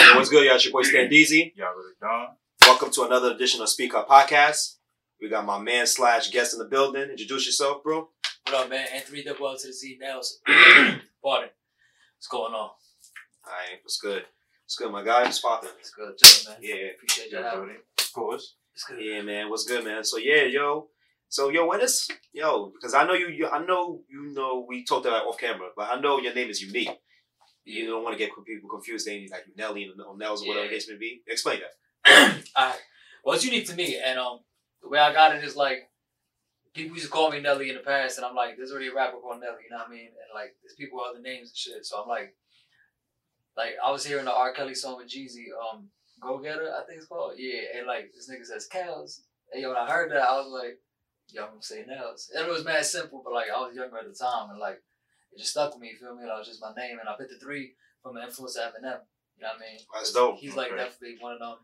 Hey, what's good, y'all? It's your boy Stan Deezy. Y'all really done. Welcome to another edition of Speak Up Podcast. We got my man slash guest in the building. Introduce yourself, bro. What up, man? Anthony double L to the Z nails. Pardon. What's going on? Alright, what's good? What's good, my guy? What's poppin'? It's good, chilling, man. Yeah, Appreciate you Y'all having me. doing it. Of course. It's good. yeah, man. What's good, man? So yeah, yo. So yo, when is yo? Because I know you, you. I know you know. We talked about off camera, but I know your name is unique. You don't want to get people confused. They like Nelly or Nels or whatever the case may be. Explain that. Alright. Well, it's unique to me, and um, the way I got it is like people used to call me Nelly in the past, and I'm like, there's already a rapper called Nelly, you know what I mean? And like, there's people with other names and shit. So I'm like, like I was hearing the R. Kelly song with Jeezy, um, Go Getter, I think it's called. Yeah, and like this nigga says cows. And yo, when I heard that, I was like, yo, I'm gonna say nails. And it was mad simple, but like I was younger at the time, and like it just stuck with me. You feel me? It was just my name, and I picked the three from the influence of Eminem. You know what I mean? That's dope. He's like Okay. definitely one of them.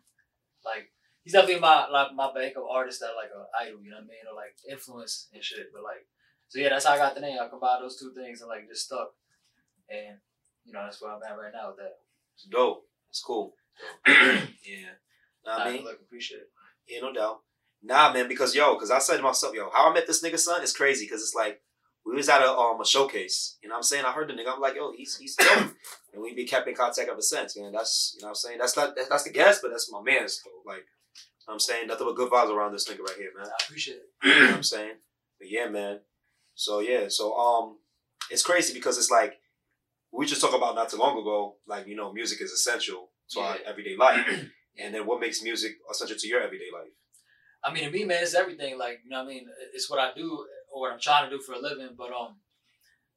Like he's definitely my like my bank of artists that like an idol. You know what I mean? Or like influence and shit. But like, so yeah, that's how I got the name. I combined those two things and like just stuck. And you know that's where I'm at right now with that. It's dope. It's cool. yeah. Know what I I mean, look appreciate it. Yeah, no doubt. Nah, man, because yo, because I said to myself, yo, how I met this nigga son is crazy. Because it's like we was at a um a showcase. You know what I'm saying? I heard the nigga. I'm like, yo, he's he's dope. and we be kept in contact ever since. Man, that's you know what I'm saying. That's not that's the guest, but that's my man's So like, you know I'm saying nothing but good vibes around this nigga right here, man. I appreciate it. you know what I'm saying? But yeah, man. So yeah, so um, it's crazy because it's like we just talked about not too long ago. Like you know, music is essential to our everyday life. and then what makes music essential to your everyday life? I mean, to me, man, it's everything. Like, you know what I mean? It's what I do or what I'm trying to do for a living, but um,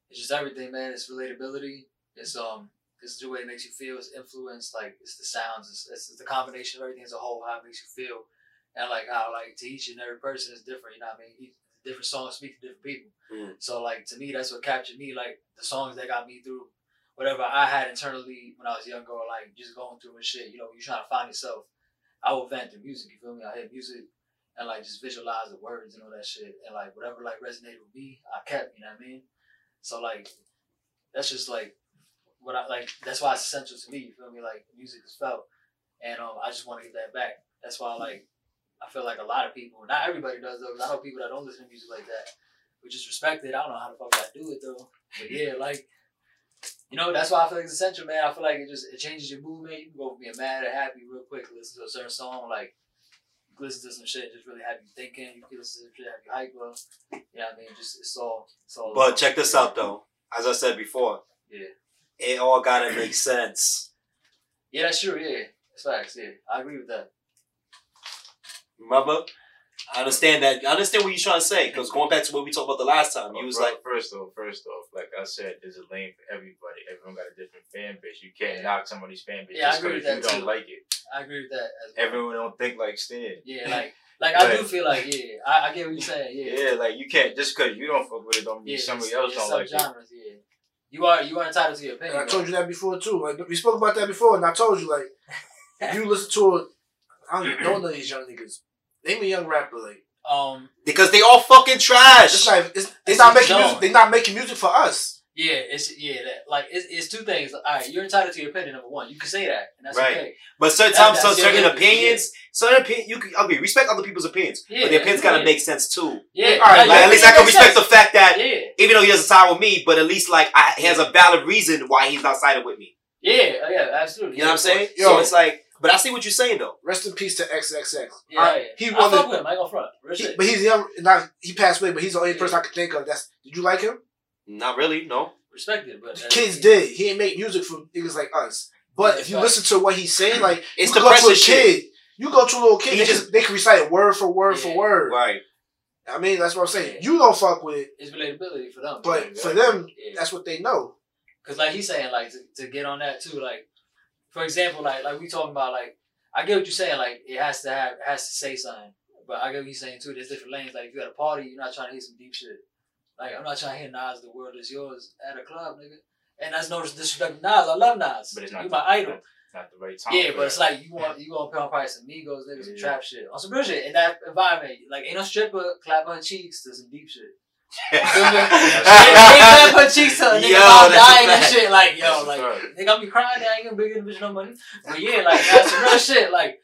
it's just everything, man. It's relatability. It's um, it's the way it makes you feel. It's influence. Like, it's the sounds. It's, it's the combination of everything as a whole. How it makes you feel, and like how like to each and every person is different. You know what I mean? Each, different songs speak to different people. Mm. So like to me, that's what captured me. Like the songs that got me through whatever I had internally when I was younger, like just going through and shit. You know, you're trying to find yourself. I would vent through music. You feel me? I hear music and like just visualize the words and all that shit. And like whatever like resonated with me, I kept, you know what I mean? So like that's just like what I like that's why it's essential to me, you feel me? Like music is felt. And um I just wanna give that back. That's why like I feel like a lot of people, not everybody does though, I know people that don't listen to music like that, which is respected. I don't know how the fuck I do it though. But yeah, like you know, that's why I feel like it's essential, man. I feel like it just it changes your mood, man. You can go from being mad or happy real quick, listen to a certain song, like listen to some shit, just really have you thinking. You can listen to some shit, have you hyper. You know what I mean? Just it's all it's all. But check this out though. As I said before, Yeah. it all gotta make sense. Yeah, that's true. Yeah, it's facts. Yeah, I agree with that. Remember? I understand that. I understand what you're trying to say. Because going back to what we talked about the last time, you was Well, like, first off, first off, like I said, there's a lane for everybody. Everyone got a different fan base. You can't knock somebody's fan base Yeah, I just agree because with you that don't like it. I agree with that. As well. Everyone don't think like Stan. Yeah, like like I do feel like yeah, I, I get what you're saying. Yeah, Yeah, like you can't just because you don't fuck with it don't mean yeah. somebody else don't like it. subgenres, Yeah, you are you are entitled to your And opinion. I told you that before too. Like we spoke about that before, and I told you like if you listen to it, I don't even know none of these young niggas. Name a young rapper like um, because they all fucking trash. it's not. It's, they It's not making genre. music. They're not making music for us. yeah, it's yeah, that, like it's, it's two things. All right, you're entitled to your opinion. Number one, you can say that, and that's Right. okay. But certain That- times, so certain yeah, opinions, certain opinion, you can okay, respect other people's opinions, Yeah, but the opinions gotta yeah. make sense too. Yeah, All right, no, Like at least I can makes respect the fact that Yeah, even though he doesn't side with me, but at least like I, he has a valid reason why he's not siding with me. yeah, uh, yeah, absolutely. You know what I'm saying? Yo. so it's like, but I see what you're saying though. Rest in peace to XXX. Yeah, I- yeah. He I won fuck the. with him. I go front. He, but he's young. Not he passed away, but he's the only Yeah. person I can think of. That's. Did you like him? Not really, no. respected, but uh, Kids yeah. did. He ain't make music for niggas like us. But Yeah, if you facts. listen to what he's saying, like It's you the go to a pressure shit. kid. You go to a little kid. He They, just- just, they can recite it word for word for word. Right. I mean, that's what I'm saying. Yeah. You don't fuck with it, It's relatability for them. but for them, Yeah. that's what they know. Cause like he's saying, like to, to get on that too, like for example, like like we talking about like I get what you're saying. Like it has to have, it has to say something. But I get what you're saying too. There's different lanes. Like if you at a party, you're not trying to hear some deep shit. Like I'm not trying to hear Nas, "The World Is Yours" at a club, nigga. And that's no disrespect to Nas. I love Nas. But it's not you the, my idol. Not, not the right time. Yeah, but it's like you want you gonna put on probably some Migos, niggas, some Yeah. trap shit, on some real shit in that environment. Like ain't no stripper clapping her cheeks to some deep shit. Me? Ain't clap cheeks a nigga Yo, mom that's a dying and shit. Like yo, That's a like they gonna be crying. They ain't gonna be giving the bitch no money. But yeah, like that's real shit. Like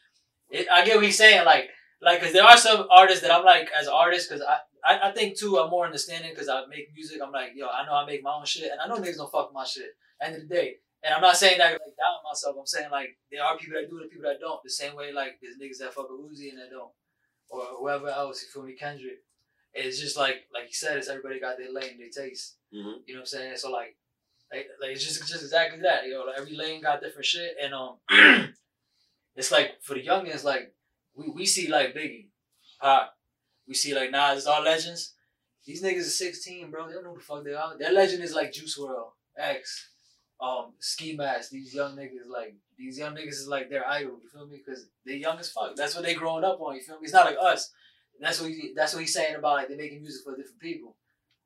it, I get what he's saying. Like like because there are some artists that I'm like as artists, because I. I, I think too, I'm more understanding because I make music. I'm like, yo, I know I make my own shit, and I know niggas don't fuck my shit. End of the day, and I'm not saying that like down myself. I'm saying like there are people that do it, people that don't. The same way like there's niggas that fuck with Uzi and that don't, or whoever else. You feel me, Kendrick? It's just like like you said, it's everybody got their lane, their taste. Mhm. You know what I'm saying? So like, like, like it's just just exactly that. You know, like every lane got different shit, and um, it's like for the youngins, like we we see like Biggie, Pop, we see like Nas, it's all legends. These niggas are 16, bro. They don't know who the fuck they are. Their legend is like Juice WRLD, X, um, Ski Mask. These young niggas, like, these young niggas is like their idol, you feel me? Because they young as fuck. That's what they growing up on, you feel me? It's not like us. That's what he, that's what he's saying about like they're making music for different people.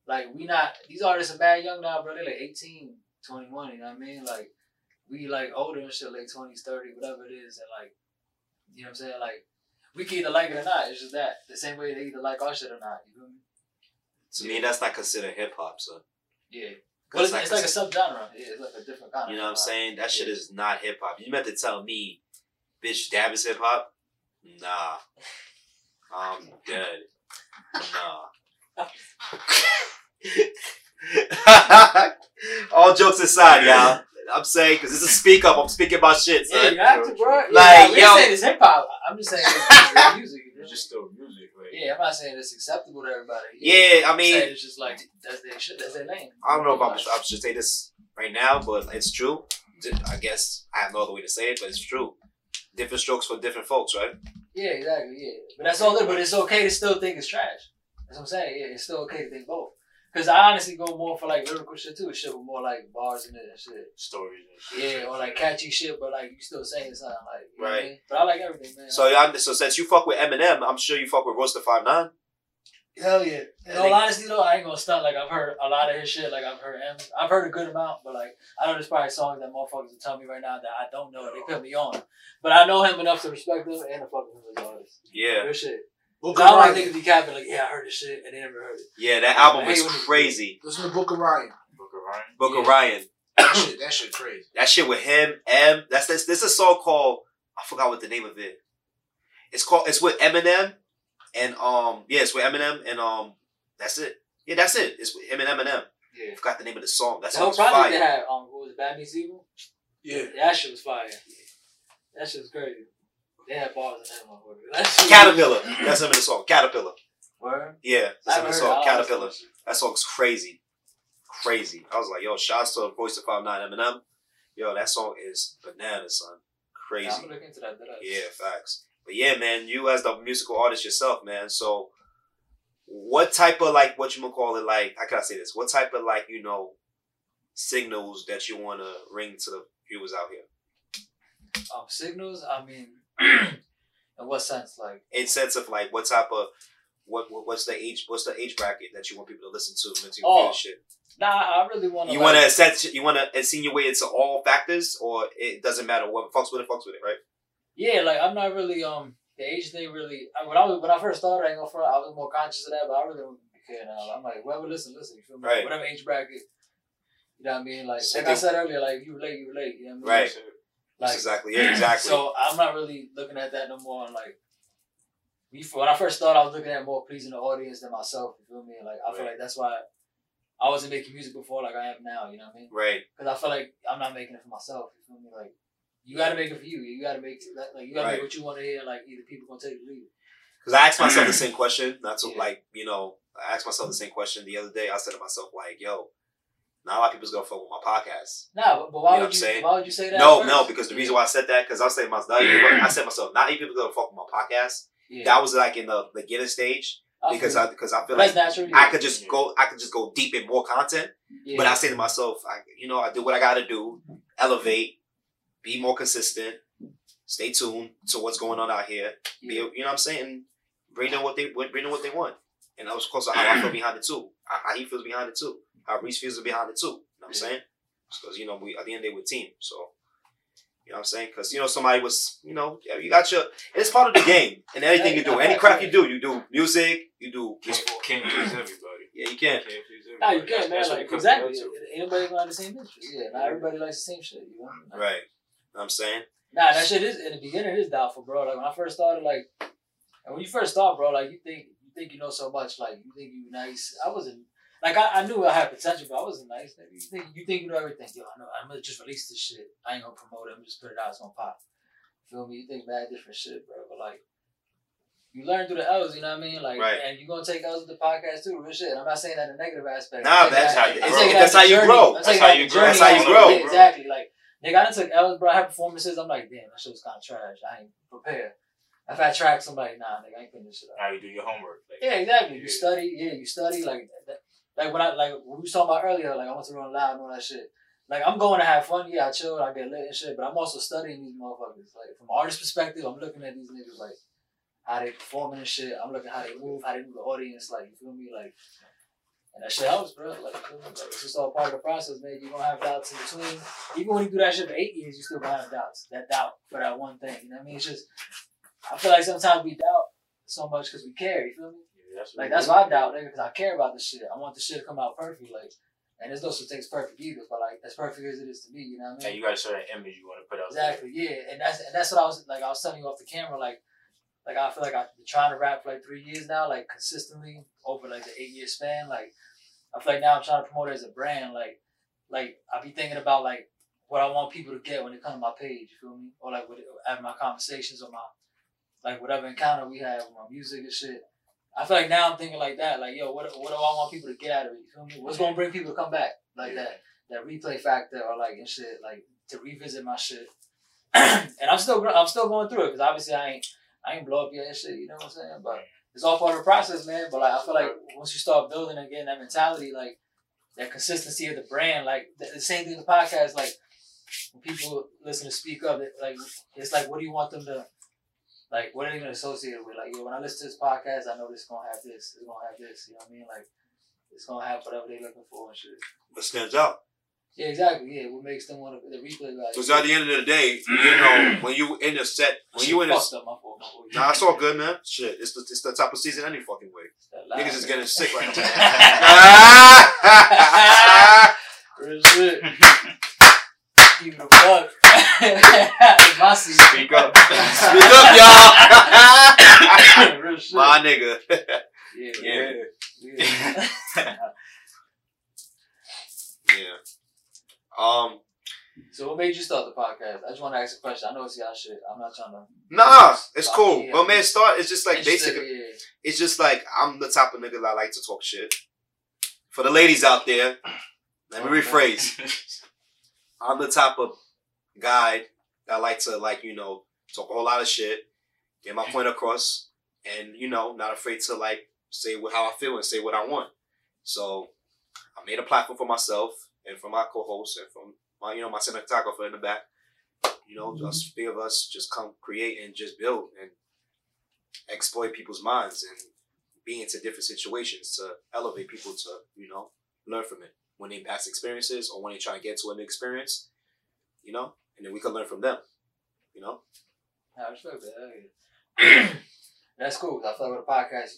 Like we not these artists are bad young now, bro. They're like 18, 21, you know what I mean? Like we like older and shit, like 20s, 30, whatever it is, and like you know what I'm saying? Like we can either like it or not. It's just that. The same way they either like our shit or not. You feel me? To me, that's not considered hip hop, so Yeah. Well, it's, That's it's like a subgenre. Yeah, it's like a different kind of. You know what I'm saying? That shit is not hip hop. You meant to tell me, bitch, dab is hip hop? Nah. I'm dead. Nah. All jokes aside, y'all. I'm saying, because this is a speak up, I'm speaking about shit, Yeah, son. you have to, bro. Yeah, Like, we ain't yo- saying it's hip hop. I'm just saying it's, it's music. you know? It's just still music. Like, yeah, I'm not saying it's acceptable to everybody. Yeah, I I'm mean, it's just like that's their shit. That's their lane. I don't know if I'm, I should say this right now, but it's true. I guess I have no other way to say it, but it's true. Different strokes for different folks, right? Yeah, exactly. Yeah, but that's all. Good, but it's okay to still think it's trash. That's what I'm saying. Yeah, it's still okay to think both. Cause I honestly go more for like lyrical shit too. Shit with more like bars in it and shit. stories and shit. Yeah, or like catchy shit, but like you still saying something like you know what I Right. mean? But I like everything, man. So, y'all, so since you fuck with Eminem, I'm sure you fuck with Royce da Five Nine. Hell yeah. In all think- honesty though, I ain't gonna stunt. Like I've heard a lot of his shit. Like I've heard him. I've heard a good amount, but like I know there's probably songs that motherfuckers will tell me right now that I don't know. They put me on, but I know him enough to respect him and to fuck with him as an artist. Yeah, Real shit. Book 'Cause I of don't like Ryan. niggas be capping like, yeah, I heard this shit and they never heard it. yeah, that album I is when crazy. Listen to Book of Ryan. Book of Ryan. Book of Ryan. That shit, that shit crazy. That shit with him, M. That's this. This is a song called I forgot what the name of it. It's called. It's with Eminem, and um, yeah, it's with Eminem, and um, that's it. Yeah, that's it. It's with him and Eminem. Yeah. I forgot the name of the song. That The whole song's project they fire. had, um, what was it, Bad Meets Evil? Yeah. Yeah, that shit was fire. That shit was crazy. They had bars in that motherfucker. That Caterpillar. That's him in the song. Caterpillar. Word? Yeah, I that's him in the song. Caterpillar. listen to That song's crazy. Crazy. I was like, yo, shouts to Royce da Five Nine Eminem. Yo, that song is bananas, son. Crazy. Yeah, I'm gonna into that. that Yeah, facts. But yeah, man, you as the musical artist yourself, man. So, what type of like what you gonna call it? Like, how can I say this? What type of like you know signals that you want to ring to the viewers out here? Um, signals. I mean, in what sense? Like, In sense of like, what type of what, what what's the age what's the age bracket that you want people to listen to into your Oh, shit? nah, I really want to. You want to set you want to insinuate into all factors, or it doesn't matter what fucks with it, fucks with it, right? Yeah, like I'm not really um the age thing really. I, when I was when I first started, I ain't gonna front. I was more conscious of that, but I really don't care now. I'm like, whoever listen, listen. You feel me? Right. Whatever age bracket. You know what I mean? Like, So like I said earlier, like you relate, you relate. You know what I mean? Right. Like, That's exactly yeah, exactly. So I'm not really looking at that no more. Like, we- when I first started, I was looking at more pleasing the audience than myself. You feel me? Like, I feel like that's why I wasn't making music before like I am now. You know what I mean? right. Because I feel like I'm not making it for myself. You feel me? Like, you got to make it for you. You got to make like you got to Right. make what you want to hear. Like, either people gonna take it or leave it. Because I asked myself the same question. Not to Yeah. like, you know, I asked myself the same question the other day. I said to myself, like, yo, not a lot of people's gonna fuck with my podcast. Nah, but, but why You know would you? saying? Why would you say that? No, first? no, because the reason why I said that, because I was saying myself, I said myself, not even people gonna fuck with my podcast. yeah. That was like in the beginning stage because I because I feel that's like natural. I could just go, I could just go deep in more content. Yeah. But I say to myself, I, you know, I do what I got to do, elevate, be more consistent. stay tuned to what's going on out here. Be, you know what I'm saying? Bring them what they bring them what they want. And that was close to how I feel behind it too. How how he feels behind it too. How Reese feels behind it too. You know what I'm saying? Because you know we at the end of the day we're a team. So you know what I'm saying? Because you know somebody was you know yeah, you got your it's part of the game and anything you do any craft you do you do music you do Can't, can't please everybody. yeah you can Can't please everybody. Nah, you can't, man. Like, exactly. down to. Anybody gonna have the same interest. Yeah, not everybody likes the same shit. You know? Right. Know what I'm saying Nah, that shit is in the beginning it is doubtful, bro. Like when I first started, like, and when you first start, bro, like you think you think you know so much, like you think you nice. I wasn't like I, I knew I had potential, but I wasn't nice. Nigga. You think you think you know everything. Yo, I know I'm gonna just release this shit. I ain't gonna promote it. I'm just put it out. It's gonna pop. Feel me? You think bad different shit, bro. But like. You learn through the L's, you know what I mean? Like, Right. and you're gonna take L's with the podcast too, real shit. I'm not saying that in a negative aspect. Nah, that's that- how you. That's how you grow. That's how you grow. That's how you grow, Exactly. Like, nigga, I done took L's, bro. I had performances. I'm like, damn, that shit was kind of trash. I ain't prepared. I've had tracks. I'm like, nah, nigga, I ain't putting this shit up. Now you do your homework. Like, Yeah, exactly. You study. Yeah, you study. Like, that, like when I like what we was talking about earlier. Like I went to run live and all that shit. Like I'm going to have fun. Yeah, I chill. I get lit and shit. But I'm also studying these motherfuckers. Like from an artist perspective, I'm looking at these niggas like how they performing and shit. I'm looking how they move, how they move the audience. Like you feel me? Like. And that shit helps, bro. Like, you feel me? like it's just all part of the process, man. You're gonna have doubts in between. Even when you do that shit for eight years, you still gonna have doubts. That doubt for that one thing. You know what I mean? It's just I feel like sometimes we doubt so much because we care. You feel me? yeah, that's Like that's why I doubt, nigga, because I care about this shit. I want the shit to come out perfect, like. And there's no such thing as perfect either, but like as perfect as it is to me, you know what I mean? And you got a certain image you want to put out Exactly, yeah, and that's and that's what I was like. I was telling you off the camera, like, like I feel like I've been trying to rap for like three years now, like consistently over like the eight year span. Like, I feel like now I'm trying to promote it as a brand. Like, like I be thinking about like what I want people to get when they come to my page. You feel me? Or like with having my conversations or my like whatever encounter we have with my music and shit. I feel like now I'm thinking like that. Like, yo, what what do I want people to get out of it? You feel me? What's gonna bring people to come back? Like Yeah. that that replay factor or like and shit, like to revisit my shit. and I'm still I'm still going through it because obviously I ain't I ain't blow up yet and shit. You know what I'm saying? But it's all part of the process, man. But like I feel like once you start building and getting that mentality, like that consistency of the brand, like the, the same thing the podcast, like when people listen to speak up, it, like it's like what do you want them to like what are they gonna associate it with? Like yo, when I listen to this podcast, I know this gonna have this, it's gonna have this, you know what I mean? Like it's gonna have whatever they're looking for and shit. what stands out Yeah, exactly. Yeah, what makes them want to the replay value? because at the end of the day you know when you in a set when you in a fucked up, my fault, my fault. nah it's all good man shit it's the it's the type of season any fucking way That loud, niggas is getting sick right now. Real shit. Keep it a buck. It's my season. Speak up. Speak up, y'all. Real shit. My nigga. Yeah, Yeah. yeah. Yeah. Um. So what made you start the podcast? I just want to ask a question. I know it's y'all shit. I'm not trying to. Nah, it's cool. But man, start. It's just like basically. yeah. It's just like I'm the type of nigga that like to talk shit. For the ladies out there, let me rephrase. I'm the type of guy that like to like you know talk a whole lot of shit, get my point across, and you know not afraid to like say what how I feel and say what I want. So I made a platform for myself and from my co-hosts and from my you know my cinematographer in the back. You know, mm-hmm. just three of us just come create and just build and exploit people's minds and be into different situations to elevate people to you know learn from it when they pass experiences or when they try to get to an experience, you know, and then we can learn from them, you know. I respect that. That's cool. I feel like with a podcast,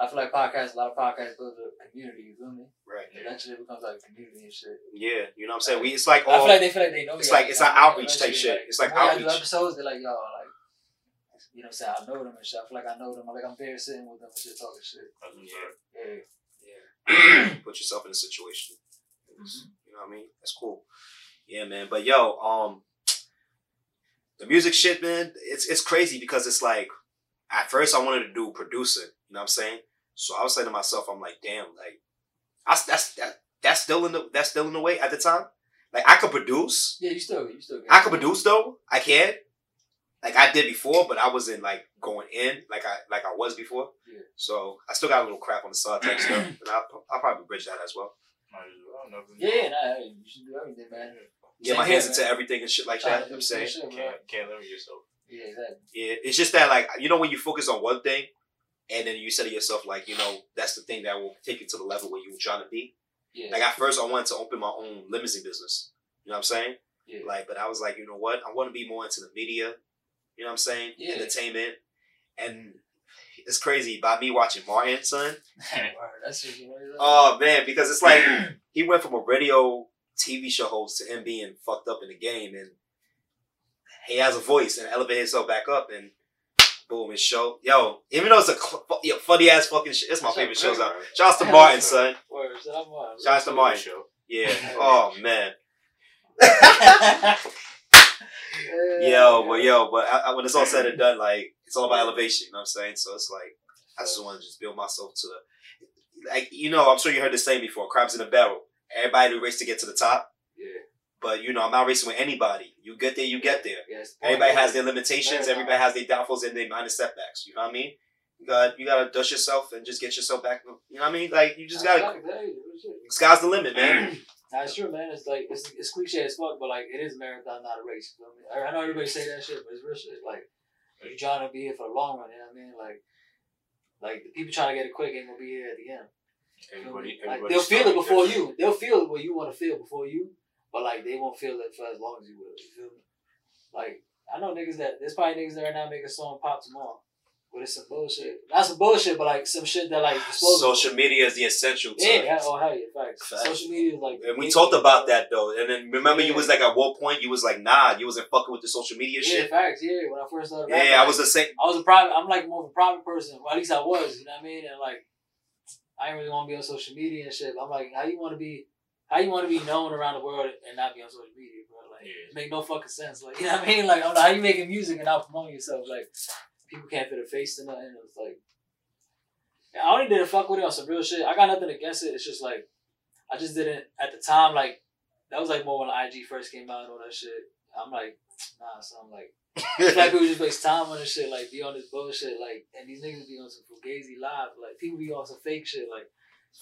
I feel like podcasts, a lot of podcasts build a community. You feel me? Right. Eventually, it becomes like a community and shit. Yeah, you know what I'm saying. We it's like all I feel like they feel like they know. it's like- it's you know like what I mean? outreach type Eventually, shit. It's like when y'all do outreach. episodes, they're like, yo, like, you know, what I'm saying I know them and shit. I feel like I know them. I Like I'm there sitting with them and shit, talking shit. yeah, Yeah. yeah. Put yourself in a situation. It's- You know what I mean? That's cool. Yeah, man. But yo, um, the music shit, man. It's it's crazy because it's like at first I wanted to do producing. You know what I'm saying? So I was saying to myself, I'm like, damn, like, I, that's that that's still in the that's still in the way at the time. Like I could produce. Yeah, you still, you still. I could produce though. I can. Like I did before, but I wasn't like going in like I like I was before. Yeah. So I still got a little crap on the side type stuff, and I'll, I'll probably bridge that as well. Yeah, nah, hey, you should do everything, man. Get Same my here, hands man. into everything and shit like Trying that. to I'm saying. shit. Can't, can't limit yourself. Yeah, exactly. Yeah, it's just that like you know when you focus on one thing, and then you say to yourself like you know that's the thing that will take you to the level where you were trying to be. Yeah. Like at first, I wanted to open my own limousine business. You know what I'm saying? yeah. Like, but I was like, you know what? I want to be more into the media. You know what I'm saying? Yeah. Entertainment, and it's crazy by me watching Martin, son. Word, That's just, you know, Oh man, because it's like he went from a radio TV show host to him being fucked up in the game, and he has a voice and elevate himself back up, and boom, his show. Yo, even though it's a cl- yo, funny ass fucking shit, it's my favorite shows out. Shouts to Martin, son. I'm. Shouts to Martin. Show. Yeah. Oh man. Yo, but yo, but I, I, when it's all said and done, like it's all about elevation. You know what I'm saying? So it's like I just want to just build myself to the, like you know. I'm sure you heard this saying before: crabs in a barrel. Everybody race to get to the top. But you know I'm not racing with anybody. You get there, you get there. Yes. Everybody has their limitations. Everybody has their downfalls and their minor setbacks. You know what I mean? You got you gotta dust yourself and just get yourself back. You know what I mean? Like you just gotta. Sky's the limit, man. That's true, man. It's like it's, it's cliche as fuck, but like it is a marathon, not a race. You feel me? I, I know everybody say that shit, but it's real shit. Like you trying to be here for the long run. You know what I mean? Like, like the people trying to get it quick ain't gonna be here at the end. You Everybody, like everybody they'll feel it before different. you. They'll feel it what you want to feel before you, but like they won't feel it for as long as you will. You feel me? Like I know niggas that there's probably niggas that right now make a song pop tomorrow, but it's some bullshit. Not some bullshit, but like some shit that like. Social media is the essential. To Yeah, oh hell yeah, facts. Facts. Social media is like. And we talked about that though. And then remember, you was like at one point, you was like, nah, you wasn't fucking with the social media Yeah, shit. facts. Yeah, when I first started. rapping, Yeah, I was the same. I was a private. I'm like more of a private person. Well, at least I was. You know what I mean? And like, I didn't really want to be on social media and shit. But I'm like, how you want to be? How you want to be known around the world and not be on social media, bro? Like, Yeah. it make no fucking sense. Like, you know what I mean? Like, I'm like, how you making music and not promoting yourself? Like, people can't put a face to nothing. It's like, I only did a fuck with it on some real shit. I got nothing against it. It's just like, I just didn't at the time. Like, that was like more when IG first came out and all that shit. I'm like, nah. So I'm like. Black people just waste time on this shit, like be on this bullshit, like, and these niggas be on some fugazi live, like people be on some fake shit, like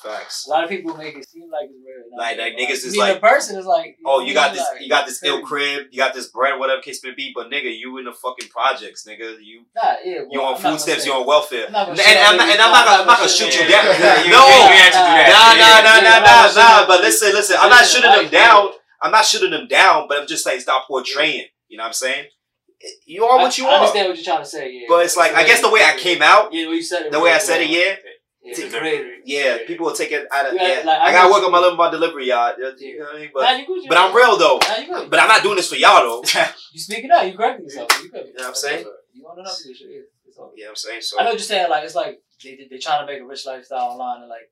Facts. a lot of people make it seem like it's real. you? Like- like niggas is like. the like, person is like, Oh, know you got this. Like, You got this ill crib. You got this bread, whatever case may be. But nigga, you in the fucking projects, nigga. You Nah, yeah, well, you on I'm food stamps. You on welfare. I'm And, and I'm not, and I'm not gonna, I'm not gonna shoot you down. No, you had to do that. Nah, Yeah, nah, nah, nah, nah, yeah. nah. But listen, listen. I'm not shooting them down. I'm not shooting them down. But I'm just saying, stop portraying. You know what I'm saying? You are what you I, I are. understand what you're trying to say, yeah. But it's like, I guess the way I came out, yeah, the way you said it, the way I said it, yeah, it's Yeah. great. yeah, people will take it out of. Yeah, Yeah, like, I I gotta work on my little my delivery, y'all. You know what I mean? Nah, But you good, but I'm real though. Nah. But I'm not doing this for y'all though. You speaking out, you correcting yourself. You. You know what I'm saying? You want to know shit? Yeah, it's all. Yeah, I'm saying so. I know what you're saying. Like it's like they they, they trying to make a rich lifestyle online and like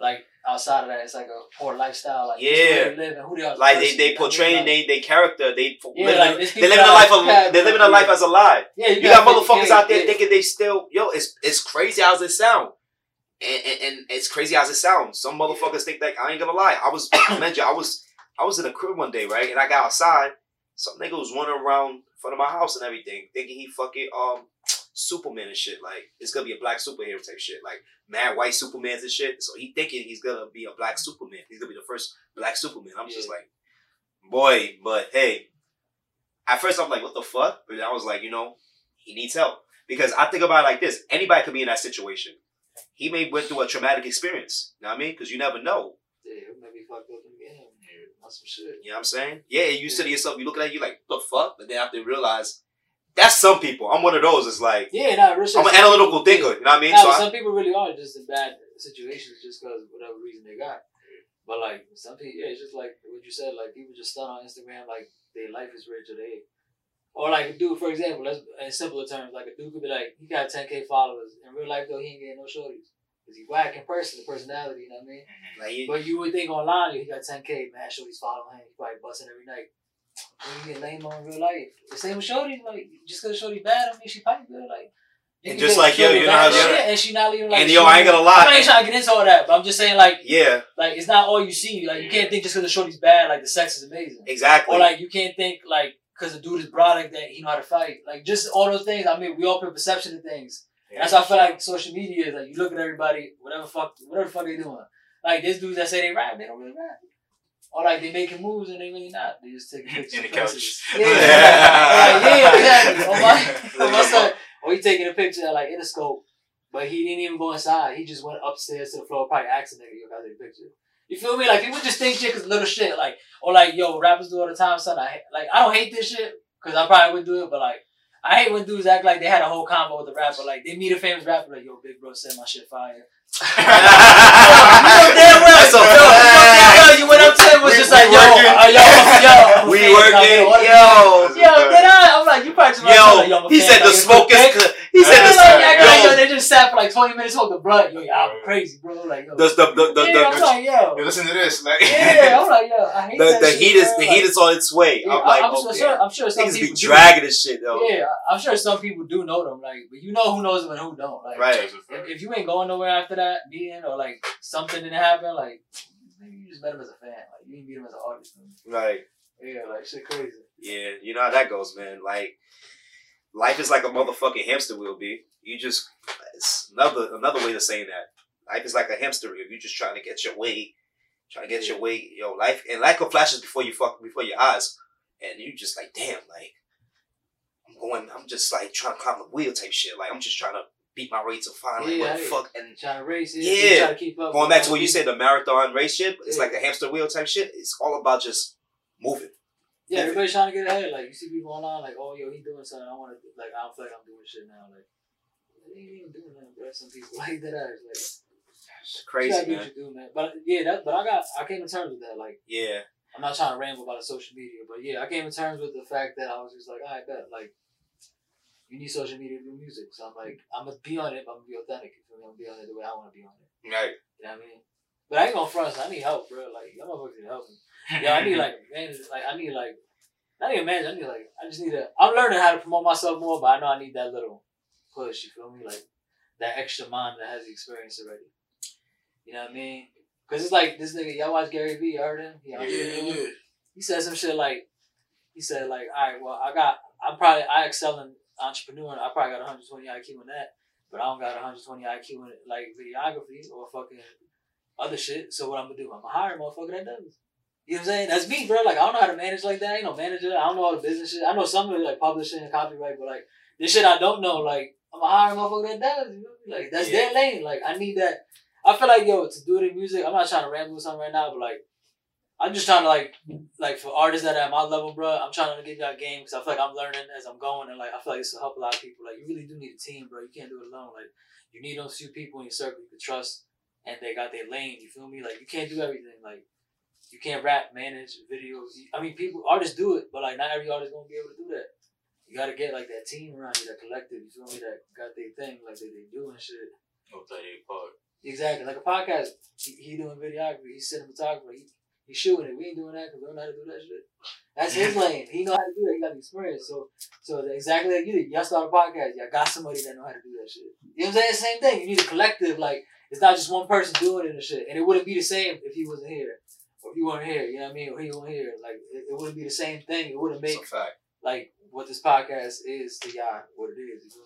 like outside of that, it's like a poor lifestyle. Like Yeah. just the they live and who they are. as a Like they they you portraying? Like, they they character. They Yeah, living, like, they living a life of they living a life as a lie. yeah, You got gotta motherfuckers out there yeah. thinking they still yo. It's it's crazy as it sound. And, and, and it's crazy as it sounds. Some motherfuckers think that I ain't gonna lie. I was I meant I was I was in a crib one day, right? And I got outside. Some nigga was running around in front of my house and everything, thinking he fucking um Superman and shit. Like it's gonna be a black superhero type shit. Like mad white Supermans and shit. So he thinking he's gonna be a black Superman. He's gonna be the first black Superman. I'm just like, boy, but hey. At first I'm like, what the fuck? But I was like, you know, he needs help. Because I think about it like this. Anybody could be in that situation. He may went through a traumatic experience. You know what I mean? Because you never know. Yeah, maybe fucked up in the game. Yeah, that's some shit. You know what I'm saying? Yeah, you say to yourself, you look at it, you like, what the fuck? But then after you realize, that's some people. I'm one of those. It's like, Yeah, real. I'm an analytical thinker. You know what I mean? Nah, So but I, some people really are just in bad situations just because of whatever reason they got. But like some people, yeah, it's just like what you said. Like people just stunt on Instagram, like their life is rich or they, or like a dude, for example, let's in simpler terms, like a dude could be like he got 10k followers in real life though he ain't getting no shorties. Cause he whack in person, the personality, you know what I mean? like, But you would think online, he got 10k, man, shorties following him, he probably busting every night. When you get lame on real life, the same with shorty, like just cause shorty bad, I mean she probably good, like. And just like, yo, you know how and shit, and she not even like. and yo, I ain't gonna lie. I ain't trying to get into all that, but I'm just saying like, yeah, like it's not all you see. Like you can't think just because the shorty's bad, like the sex is amazing, exactly. or like you can't think like because the dude is brolic that he know how to fight. Like just all those things. I mean, we all put perception of things. And that's why I feel like social media is like you look at everybody, whatever fuck, whatever the fuck they doing. Like there's dudes that say they rap, they don't really rap. Or like they making moves and they really not. They just taking pictures. In the couch. Yeah, like, yeah, exactly. On my, on my son, or he taking a picture like in a scope, but he didn't even go inside. He just went upstairs to the floor, probably asking nigga, yo, I a picture? You feel me? Like people just think shit cause little shit, like or like yo, rappers do all the time, son. I like I don't hate this shit because I probably would do it, but like I hate when dudes act like they had a whole combo with the rapper. Like they meet a famous rapper, like yo, big bro said my shit fire. You know damn well, yo, you know damn well you went up to was just like yo, working. uh, yo, yo, We fans working, what- yo. Yo, get I? I'm like, you probably just Yo, like, yo, he said the like, smoke is. He said the like, act like, yo, yo. they just sat for like 20 minutes, smoked the blunt. Yo, I'm crazy, bro. Like, yo. The the the the, yeah, I'm the, like, yo. Yo, listen to this. Like, Yeah, I'm like, yo, I hate the, that the shit, heat is the heat is on its way. I'm like, I'm, okay. sure, I'm sure some Niggas people be do. dragging this shit though. Yeah, I'm sure some people do know them, like, but you know who knows them and who don't. Like, Right. if, if you ain't going nowhere after that meeting or like something didn't happen, like, you just met him as a fan. Like, you didn't meet him as an artist. Man. Right. Yeah, like shit crazy. Yeah, you know how that goes, man. Like, life is like a motherfucking hamster wheel, b. You just it's another another way of saying that. Life is like a hamster wheel. You're just trying to get your way, trying to get your way. Yo, life and life will flashes before you fuck before your eyes, and you just like, damn, like I'm going. I'm just like trying to climb the wheel type shit. Like I'm just trying to beat my way to find like Yeah, what the fuck and. Trying to race it. Yeah. Trying to keep up. Going back to what you said, the marathon race shit, it's like the hamster wheel type shit. It's all about just moving. Yeah, everybody's trying to get ahead. Like you see people online, like, oh yo, he doing something. I want to like. I don't feel like I'm doing shit now. Like, they ain't even doing that, bro. Some people like that. Like, It's crazy, man. what you do, man. But yeah, that. But I got. I came to terms with that. Like, Yeah. I'm not trying to ramble about the social media, but yeah, I came to terms with the fact that I was just like, I bet like. You need social media to do music, so I'm like, I'm gonna be on it. But I'm gonna be authentic. You feel me? I'm gonna be on it the way I want to be on it. Right. You know what I mean? But I ain't gonna front. I need help, bro. Like, y'all motherfuckers need help me. Yeah, I need like man, like I need like not even manage. I need like I just need to. I'm learning how to promote myself more, but I know I need that little push. You feel me? Like that extra mind that has the experience already. You know what I mean? Cause it's like this nigga. Y'all watch Gary Vee? You heard him? He, Yeah, yeah. he said some shit like he said like, all right, well I got I'm probably I excel in entrepreneur. I probably got 120 IQ in that, but I don't got 120 IQ in like videography or fucking other shit. So what I'm gonna do? I'm gonna hire a motherfucker that does. You know what I'm saying? That's me, bro. Like I don't know how to manage like that. I ain't no manager. I don't know all the business shit. I know some of it like publishing and copyright, but like this shit I don't know. Like I'm gonna hire a motherfucker that does. You know? Like that's Yeah. their lane. Like I need that. I feel like yo to do it in music. I'm not trying to ramble with something right now, but like I'm just trying to like like for artists that are at my level, bro. I'm trying to get y'all game because I feel like I'm learning as I'm going, and like I feel like this will help a lot of people. Like you really do need a team, bro. You can't do it alone. Like you need those few people in your circle you can trust, and they got their lane. You feel me? Like you can't do everything. Like you can't rap, manage videos. I mean, people artists do it, but like not every artist gonna be able to do that. You gotta get like that team around you, that collective. You feel me? That got their thing, like they they do and shit. No 38 part. Exactly, like a podcast. He, he doing videography. He's cinematographer. He, he's shooting it. We ain't doing that because we don't know how to do that shit. That's his lane. He know how to do that. He got the experience. So, so exactly like you did. Y'all start a podcast. Y'all got somebody that know how to do that shit. You know what I'm saying? Same thing. You need a collective. Like it's not just one person doing it and shit. And it wouldn't be the same if he wasn't here, or if you weren't here. You know what I mean? Or he wasn't here. Like it, it wouldn't be the same thing. It wouldn't make like what this podcast is to y'all what it is. You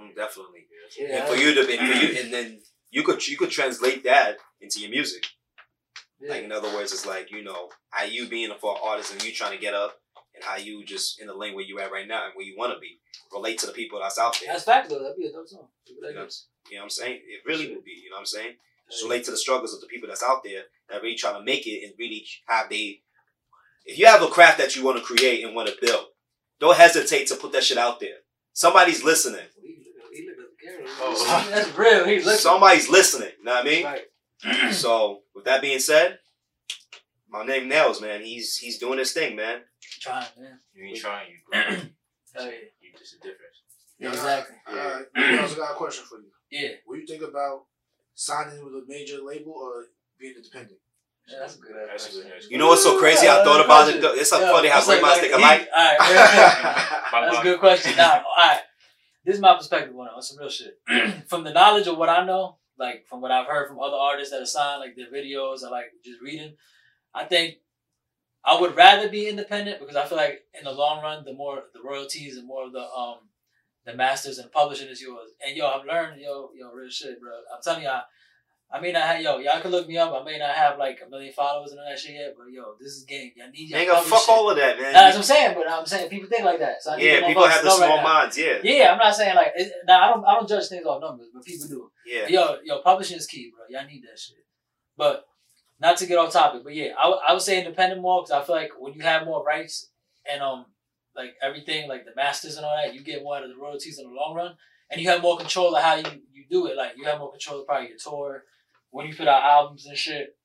me? Mhm, definitely. Yeah. and for you to, and for you, and then you could you could translate that into your music. Yeah. Like in other words, it's like you know how you being a for artist and you trying to get up, and how you just in the lane where you at right now and where you want to be. Relate to the people that's out there. That's fact though. That'd be a dope song. You know, you know what I'm saying? It really would be. You know what I'm saying? Just relate to the struggles of the people that's out there that really trying to make it and really have they. If you have a craft that you want to create and want to build, don't hesitate to put that shit out there. Somebody's listening. He look- he look at the camera. Oh. That's real. He's looking. Somebody's listening. You know what I mean? Right. So with that being said, my name Nails, man. He's he's doing his thing, man. Trying, man. You ain't trying, you growing. Oh, yeah. You just a difference. Yeah, exactly. Alright, I also got a question for you. Yeah. What do you think about signing with a major label or being independent? Yeah, that's a good. That's a question. good answer. You know what's so crazy? I thought about it. It's so Yeah, funny how it's great minds think he- alike. All right, My that's a good question. Now, all right, this is my perspective on it, on some real shit. from the knowledge of what I know, like from what I've heard from other artists that are signed, like their videos, or like just reading, I think I would rather be independent because I feel like in the long run, the more the royalties and more of the um the masters and publishing is yours. And yo, I've learned yo yo real shit, bro. I'm telling y'all, I may not have yo, y'all can look me up. I may not have like a million followers and all that shit yet, but yo, this is game. Y'all need y'all Nigga, fuck shit. all of that, man. Nah, that's what I'm saying, but I'm saying people think like that. So yeah, people have the right small now. minds. Yeah, Yeah, I'm not saying like it, nah, I don't I don't judge things off numbers, but people do. yeah. Yo, yo, publishing is key, bro. Y'all need that shit. But not to get off topic, but yeah, I, w- I would say independent more because I feel like when you have more rights and um like everything, like the masters and all that, you get more out of the royalties in the long run, and you have more control of how you you do it. Like you have more control of probably your tour when you put out albums and shit.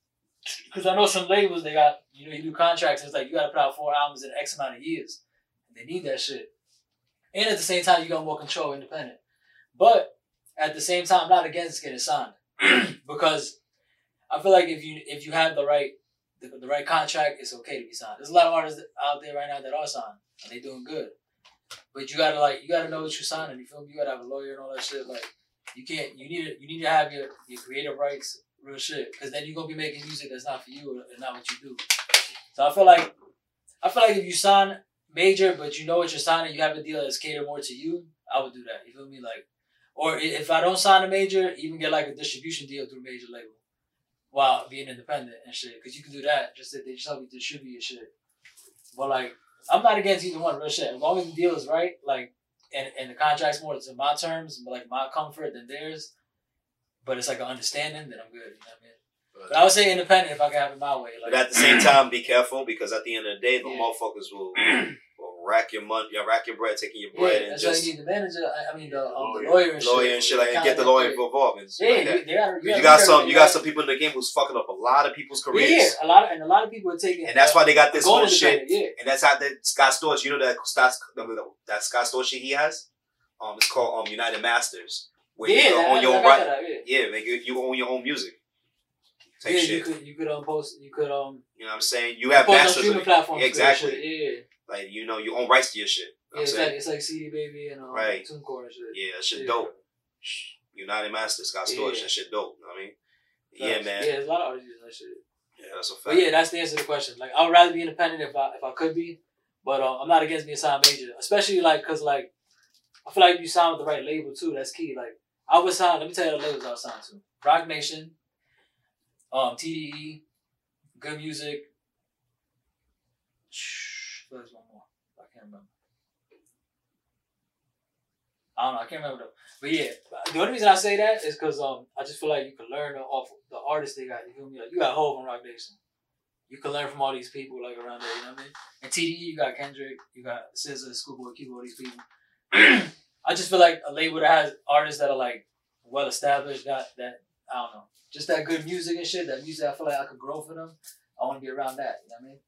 Because I know some labels they got you know you do contracts. It's like you got to put out four albums in X amount of years. They need that shit. And at the same time, you got more control independent. But at the same time, I'm not against getting signed because I feel like if you if you have the right the, the right contract, it's okay to be signed. There's a lot of artists out there right now that are signed and they doing good, but you gotta like you gotta know what you're signing. You feel me? You gotta have a lawyer and all that shit. Like you can't you need to you need to have your your creative rights real shit because then you're gonna be making music that's not for you and not what you do. So I feel like I feel like if you sign major, but you know what you're signing, you have a deal that's catered more to you. I would do that. You feel me? Like, or if I don't sign a major, even get like a distribution deal through major label, while being independent and shit. Because you can do that. Just that they just help you distribute your shit. But like, I'm not against either one. Real shit. As long as the deal is right, like, and and the contract's more to my terms, like my comfort than theirs. But it's like an understanding, that I'm good. You know what I mean? But I would say independent if I can have it my way. Like, But at the same time, be careful because at the end of the day, the Yeah. motherfuckers will, will rack your money, yeah, rack your bread, taking your yeah, bread, and that's why just you need the manager. I, I mean, the, um, the Lawyer. lawyer and shit. lawyer and shit like and get the lawyer involved and Yeah, like you, gotta, You, gotta got some, you got some people in the game who's fucking up a lot of people's careers, Yeah, a lot, of, and a lot of people are taking, and that's why they got this whole shit. Yeah, And that's how that Scott Storch, you know that Scott that Scott Storch shit he has, um, it's called um United Masters, where yeah, you own your own right, that, yeah. yeah, like you, you own your own music. Yeah, shit. you could, you could um post, you could um You know what I'm saying? You have post masters streaming platforms. Yeah, exactly. Yeah, Like you know, you own rights to your shit. You know yeah, it's saying? like it's like CD Baby and um, Right. TuneCore and shit. Yeah, that shit Yeah. dope. United Masters, Scott Storch, Yeah. that shit dope. You know what I mean? Yeah, Facts. man. Yeah, there's a lot of artists that shit. Yeah, that's a fact. But yeah, that's the answer to the question. Like, I would rather be independent if I if I could be, but uh, I'm not against being signed major, especially like because like I feel like you sign with the right label too, that's key. Like I was signed. Let me tell you the labels I was signed to: Roc Nation, um, TDE, Good Music. There's one more. I can't remember. I don't know. I can't remember though. But yeah, the only reason I say that is because um I just feel like you can learn off the artists they got. You feel me? Like you got Hov on Roc Nation. You can learn from all these people like around there. You know what I mean? And TDE, you got Kendrick, you got SZA, Schoolboy Q, all these people. I just feel like a label that has artists that are like well established, got that I don't know, just that good music and shit. That music I feel like I could grow for them. I want to be around that. You know what I mean?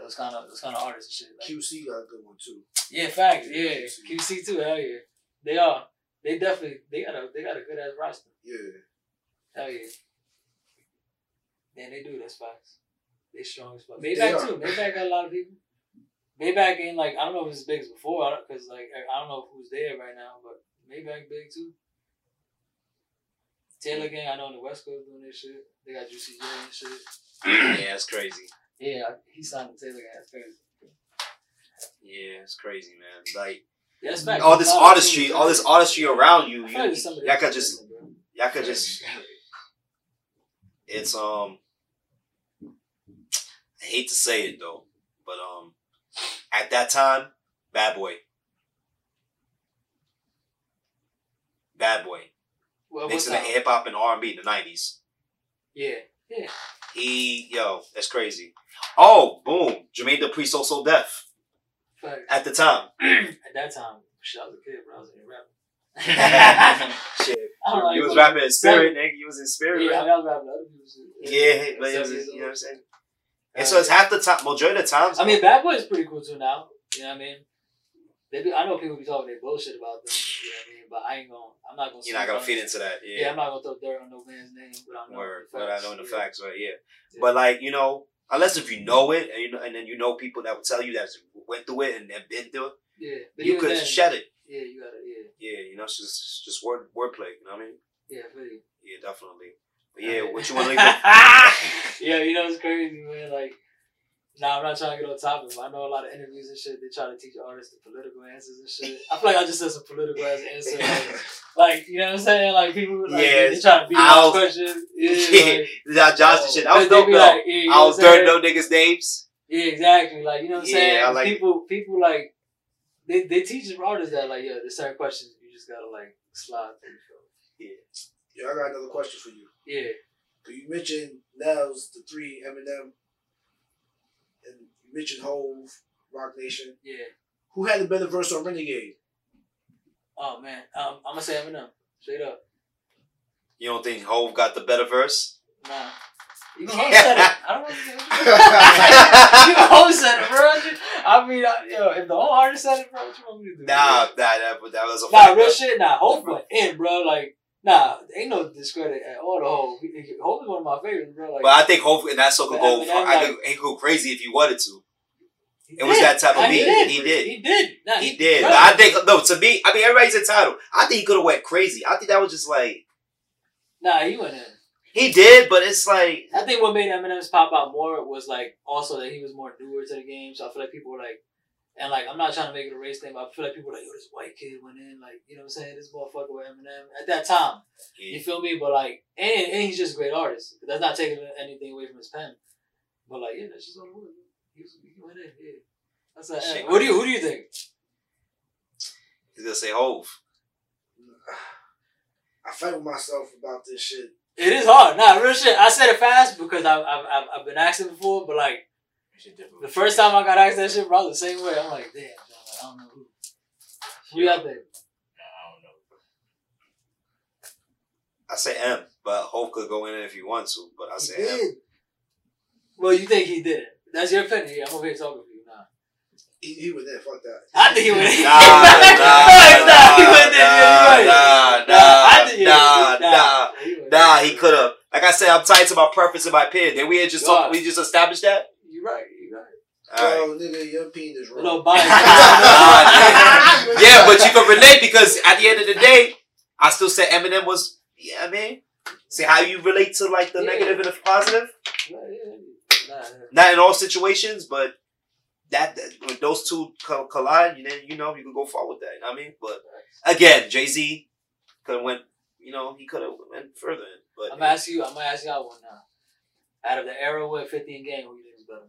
Those kind of those kind of artists and shit. Like, QC got a good one too. yeah, facts. Yeah, QC too. Hell yeah, they are. They definitely they got a they got a good ass roster. Yeah. Hell yeah. Yeah, they do. That's facts. They strong as fuck. Maybach too. Maybach got a lot of people. Maybach ain't like I don't know if it's as big as before because like I don't know who's there right now, but Maybach big too. Taylor Gang, I know in the West Coast doing this shit. They got Juicy J and shit. yeah, that's crazy. Yeah, he signed with Taylor Gang. That's crazy. Yeah, it's crazy, man. Like Yeah, that's all this artistry, all this artistry around you, you feel like there's somebody y'all could just, y'all could just. It's um. I hate to say it though, but um, at that time, Bad Boy, Bad Boy, Well, mixing hip hop and R and B in the nineties. Yeah, yeah. He yo, that's crazy. Oh, boom, Jermaine Dupri, So So Def Facts. at the time. At that time, shit, I was a kid, bro. I was in rapping. Shit, I know. you was rapping in spirit, nigga. You was in spirit, Yeah, I mean, I was rapping other shit. Yeah, but it was, you know what I'm saying. And so it's half the time, majority of the times. I mean, Bad Boy is pretty cool too now. You know what I mean? They be, I know people be talking their bullshit about them. You know what I mean? But I ain't gonna. I'm not gonna. you're not gonna feed into that. Yeah. Yeah, I'm not gonna throw dirt on no man's name without knowing word. the But I facts. know the Yeah. facts, right? Yeah. Yeah. But like you know, unless if you know it and you know, and then you know people that will tell you that went through it and have been through it, Yeah, you could then, shed it. Yeah, you got it. Yeah, Yeah, you know, it's just it's just word wordplay. You know what I mean? yeah, you. Yeah, definitely. But yeah, what you want to leave? yeah, you know it's crazy, man. Like Nah, I'm not trying to get on topic, but I know a lot of interviews and shit. They try to teach artists the political answers and shit. I feel like I just said some political ass answer. Like, like, you know what I'm saying? Like people, like, Yeah, they try to beat I my question. Yeah, Yeah, like, that Johnson shit. That was they dope though. like, yeah, you know I was I'm dirt no niggas names. Yeah, exactly. Like you know what I'm Yeah, saying. I like people, people like they they teach the artists that like yeah, there's certain questions you just gotta like slide through. Yeah, Yeah, I got another question for you. Yeah, So you mentioned Nel's the three Eminem, and you mentioned Hove, Roc Nation. yeah. Who had the better verse on Renegade? Oh man, um, I'm gonna say Eminem straight up. You don't think Hove got the better verse? Nah. You can hold said it. I don't know. you can hold said it, bro. I mean, I, yo, if the whole artist said it, bro, what you want me to do? Nah, nah, that, that was a Nah, funny real verse. shit. Nah, Hove went in, bro. Like, nah, ain't no discredit at all. Whole Hove is one of my favorites, bro. Like, But I think Hove and that song could go. I like- could, he could go crazy if he wanted to. he it was that type of beat. He did. He did. He did. Nah, He did. bro. But I think no. To me, I mean, everybody's entitled. I think he could have went crazy. I think that was just like Nah, he went in. he did, but it's like I think what made Eminem's pop out more was like also that he was more newer to the game. So I feel like people were like, and like I'm not trying to make it a race thing, but I feel like people were like, yo, this white kid went in, like you know what I'm saying, this motherfucker with Eminem at that time. You yeah, feel me? But like, and and he's just a great artist. That's not taking anything away from his pen. But like, yeah, that's just all it was. He, was, he went in, yeah. That's like, Shit. what do you who do you think? he's gonna say Hove. I fight with myself about this shit. It is hard. Nah, real shit. I said it fast because I've I've, I've, I've been asking before, but like Shit different. the first time I got asked that shit, bro, the same way. I'm like, damn, I don't know who. Who you out there? Nah, I don't know. I say M, but Hove could go in it if he wants to. But I He say did. M. Well, you think he did it? That's your opinion. Yeah, I'm over here talking to you now. He, he was there. Fuck that. I think he went. Nah, nah, nah, he went there. nah, You're nah, I think- nah, yeah, nah. he Nah, he could have. Like I said, I'm tied to my preference and my opinion. Then we had just talked. We just established that. You're right. You right. Yo, nigga, your penis A wrong. little bias. yeah, but you can relate because at the end of the day, I still say Eminem was. Yeah, I mean, see how you relate to like the Yeah. negative and the positive. Yeah, yeah, yeah. Nah, Not in all situations, but that, that when those two co- collide, you know, you know, you could go far with that. You know what I mean, but again, Jay Z could have went. You know, he could have went further. But I'm gonna ask you. I'm gonna ask y'all one now. Out of the era with 50 in game, who you think is better?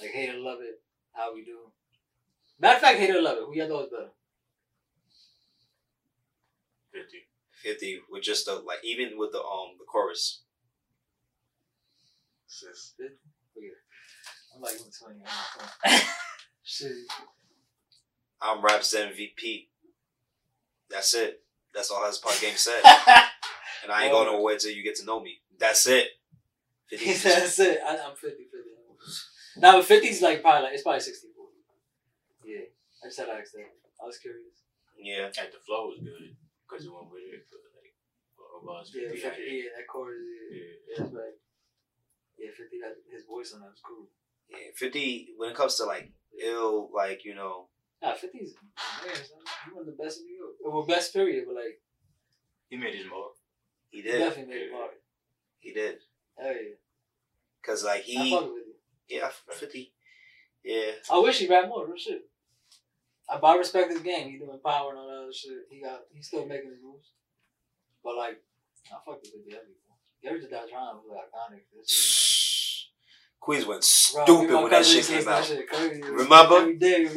Like hate or love it, how we do. Matter of fact, hate or love it, who y'all thought was better? 50. fifty with just the like even with the um the chorus. Sis. I'm like even 20. Shit. I'm Raps MVP. That's it. That's all his part game said. And I ain't going nowhere till you get to know me. That's it. 50. That's it. I, I'm 50 50. Now, but 50's like probably like, it's probably 60 40. Yeah. I just had to ask that. I was curious. yeah. Like the flow was good because it went with it. But like, overall, it's Yeah, 50. 50, yeah, that chorus. Yeah, Yeah. yeah, that's. Yeah, 50 had his voice on that was cool. Yeah. Fifty when it comes to like ill, like, you know, Nah, 50's man, son. He one of the best in New York. Well, best period, but like, He made his mark. he he did. definitely made it mark. He did. Hell yeah. Cause like he fuck with you. Yeah, fifty. Yeah. I wish he rap more, real shit. I, but I respect his game. He doing power and all that other shit. He got, he's still making his moves. But like, I fuck with Big Heavy. Gary just that trying was like iconic. This. Queens went stupid me and my when that shit to came listen to out. that shit. Remember? Every day.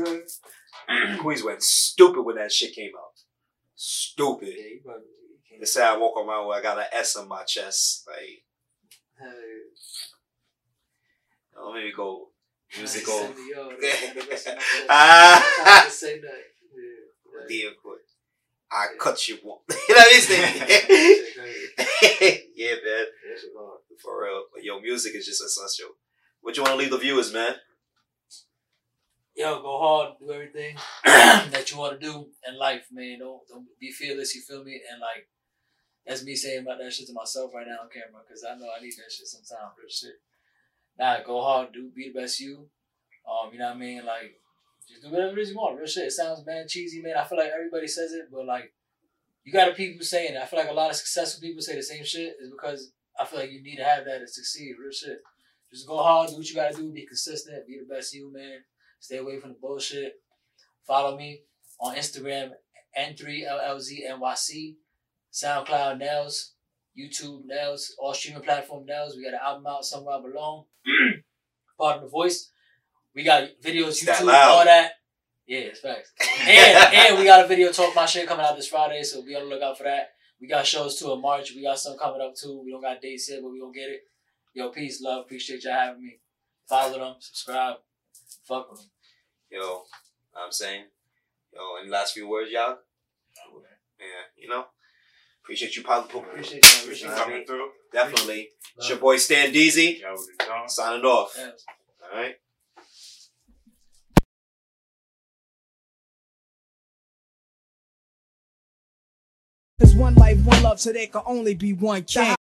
Queens went stupid when that shit came out. Stupid. Yeah, he probably. They say I walk around with I got an S on my chest. Like, Hell yeah. let me go musical. Send me, yo, that's the of my. Ah. Say that. Yeah. Dear I cut you one. you know what I'm saying? Yeah, man. That shit hard. For real. But yo, music is just essential. What you want to leave the viewers, man? Yo, go hard, do everything that you want to do in life, man. Don't don't be fearless. You feel me? And like, that's me saying about that shit to myself right now on camera because I know I need that shit sometimes. Real shit. Nah, go hard, do be the best you. Um, you know what I mean? Like, just do whatever it is you want. Real shit. It sounds man cheesy, man. I feel like everybody says it, but like, you got people saying it. I feel like a lot of successful people say the same shit is because I feel like you need to have that to succeed. Real shit. Just go hard, do what you gotta do, be consistent, be the best you, man. Stay away from the bullshit. Follow me on Instagram, N3LLZNYC, SoundCloud Nails, YouTube Nails, all streaming platform Nails. We got an album out, Somewhere I Belong. Part of the voice. We got videos, It's that YouTube, all that. Yeah, it's facts. And and we got a video talk my shit coming out this Friday, so be on the lookout for that. We got shows too in March. We got some coming up too. We don't got dates yet, but we gonna get it. Yo, peace, love. Appreciate y'all having me. Follow them, subscribe, fuck with them. Yo, I'm saying, yo, any last few words, y'all? Yeah, you know, appreciate you, Pop. Appreciate y'all. Appreciate You you know what I coming through. Definitely. It's your boy Stan Deezy Y'all with the John. signing off. Yes. All right. There's one life, one love, so there can only be one king.